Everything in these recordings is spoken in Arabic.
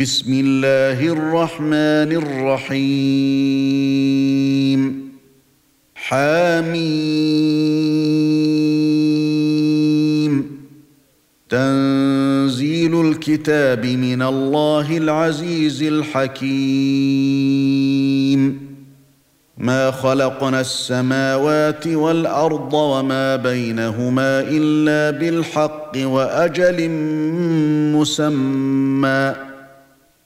بسم الله الرحمن الرحيم. حميم. تنزيل الكتاب من الله العزيز الحكيم. ما خلقنا السماوات والأرض وما بينهما إلا بالحق وأجل مسمى.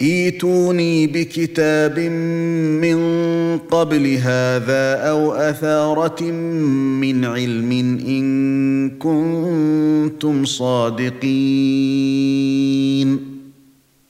ايتوني بكتاب من قبل هذا أو أثارة من علم إن كنتم صادقين.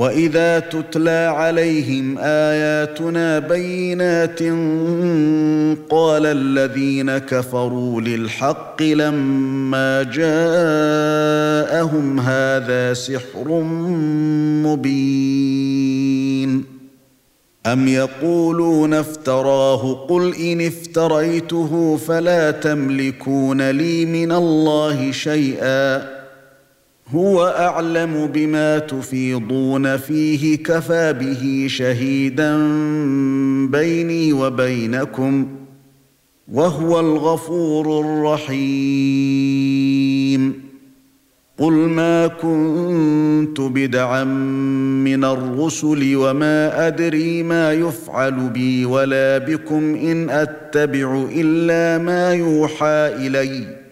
واذا تتلى عليهم اياتنا بينات قال الذين كفروا للحق لما جاءهم هذا سحر مبين ام يقولون افتراه قل ان افتريته فلا تملكون لي من الله شيئا هو أعلم بما تفيضون فيه كفى به شهيدا بيني وبينكم وهو الغفور الرحيم. قل ما كنت بدعا من الرسل وما أدري ما يفعل بي ولا بكم إن أتبع إلا ما يوحى اليّ.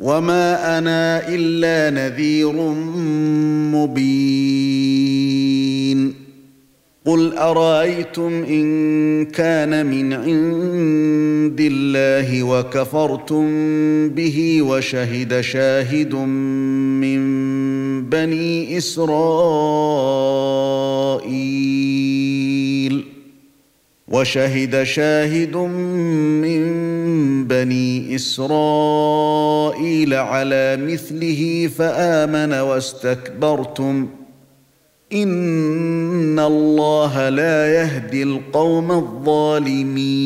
وما أنا الا نذير مبين قل ارايتم ان كان من عند الله وكفرتم به وشهد شاهد من بني اسرائيل وشهد شاهد من بني إسرائيل على مثله فآمن واستكبرتم. إن الله لا يهدي القوم الظالمين.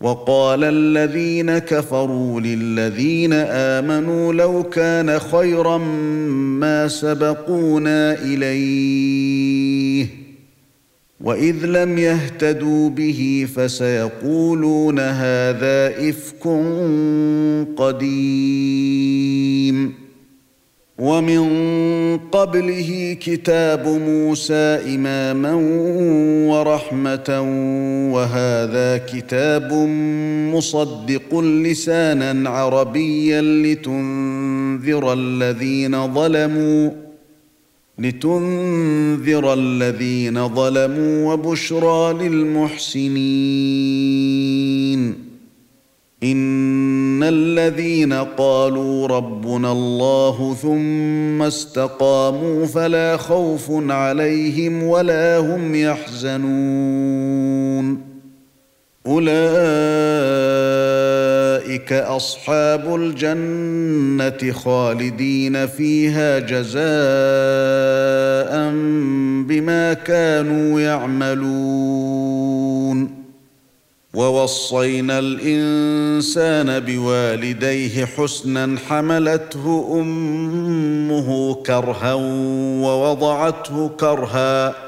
وقال الذين كفروا للذين آمنوا لو كان خيرا ما سبقونا إليه. وإذ لم يهتدوا به فسيقولون هذا إفك قديم. ومن قبله كتاب موسى إماما ورحمة وهذا كتاب مصدق لسانا عربيا لتنذر الذين ظلموا لتنذر الذين ظلموا وبشرى للمحسنين. إن الذين قالوا ربنا الله ثم استقاموا فلا خوف عليهم ولا هم يحزنون. أولئك أصحاب الجنة خالدين فيها جزاء بما كانوا يعملون. ووصينا الإنسان بوالديه حسنا حملته أمه كرها ووضعته كرها.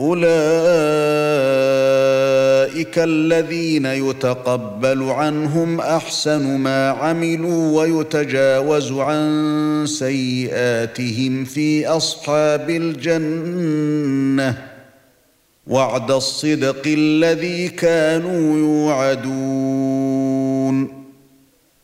أولئك الذين يتقبل عنهم أحسن ما عملوا ويتجاوز عن سيئاتهم في أصحاب الجنة. وعد الصدق الذي كانوا يوعدون.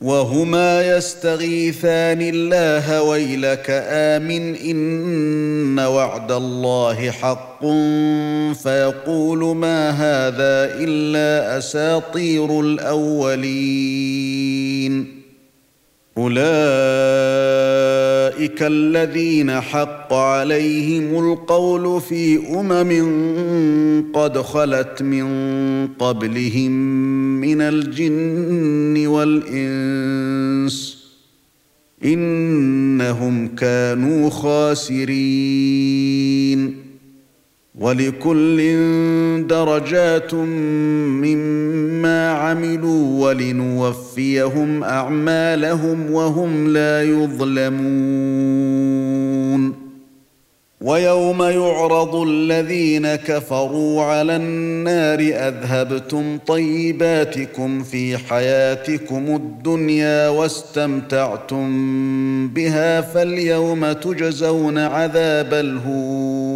وهما يستغيثان الله ويلك آمن إن وعد الله حق فيقول ما هذا إلا أساطير الأولين أولئك الذين حق عليهم القول في أمم قد خلت من قبلهم من الجن والإنس إنهم كانوا خاسرين. ولكل درجات مما عملوا ولنوفيهم أعمالهم وهم لا يظلمون. ويوم يعرض الذين كفروا على النار أذهبتم طيباتكم في حياتكم الدنيا واستمتعتم بها فاليوم تجزون عذاب الهون.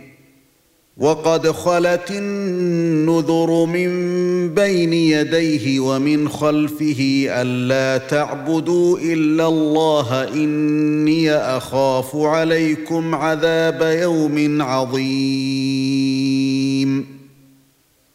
وقد خلت النذر من بين يديه ومن خلفه ألا تعبدوا إلا الله إني أخاف عليكم عذاب يوم عظيم.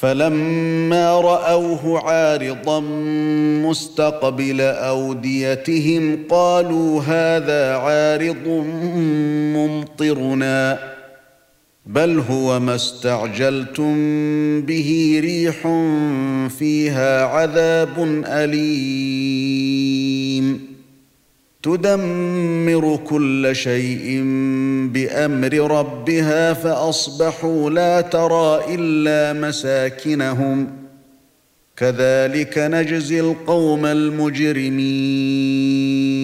فلما رأوه عارضا مستقبل أوديتهم قالوا هذا عارض ممطرنا بل هو ما استعجلتم به ريح فيها عذاب أليم. تدمر كل شيء بأمر ربها فأصبحوا لا ترى إلا مساكنهم. كذلك نجزي القوم المجرمين.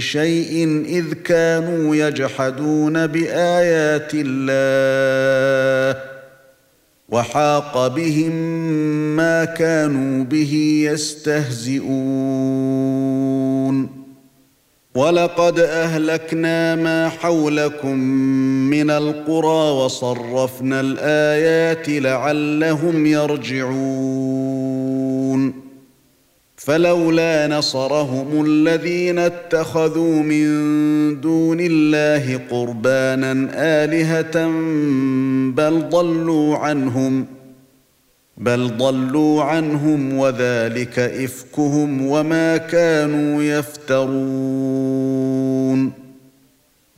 شيء إذ كانوا يجحدون بآيات الله وحاق بهم ما كانوا به يستهزئون. ولقد أهلكنا ما حولكم من القرى وصرفنا الآيات لعلهم يرجعون. فلولا نصرهم الذين اتخذوا من دون الله قربانا آلهة بل ضلوا عنهم بل ضلوا عنهم وذلك إفكهم وما كانوا يفترون.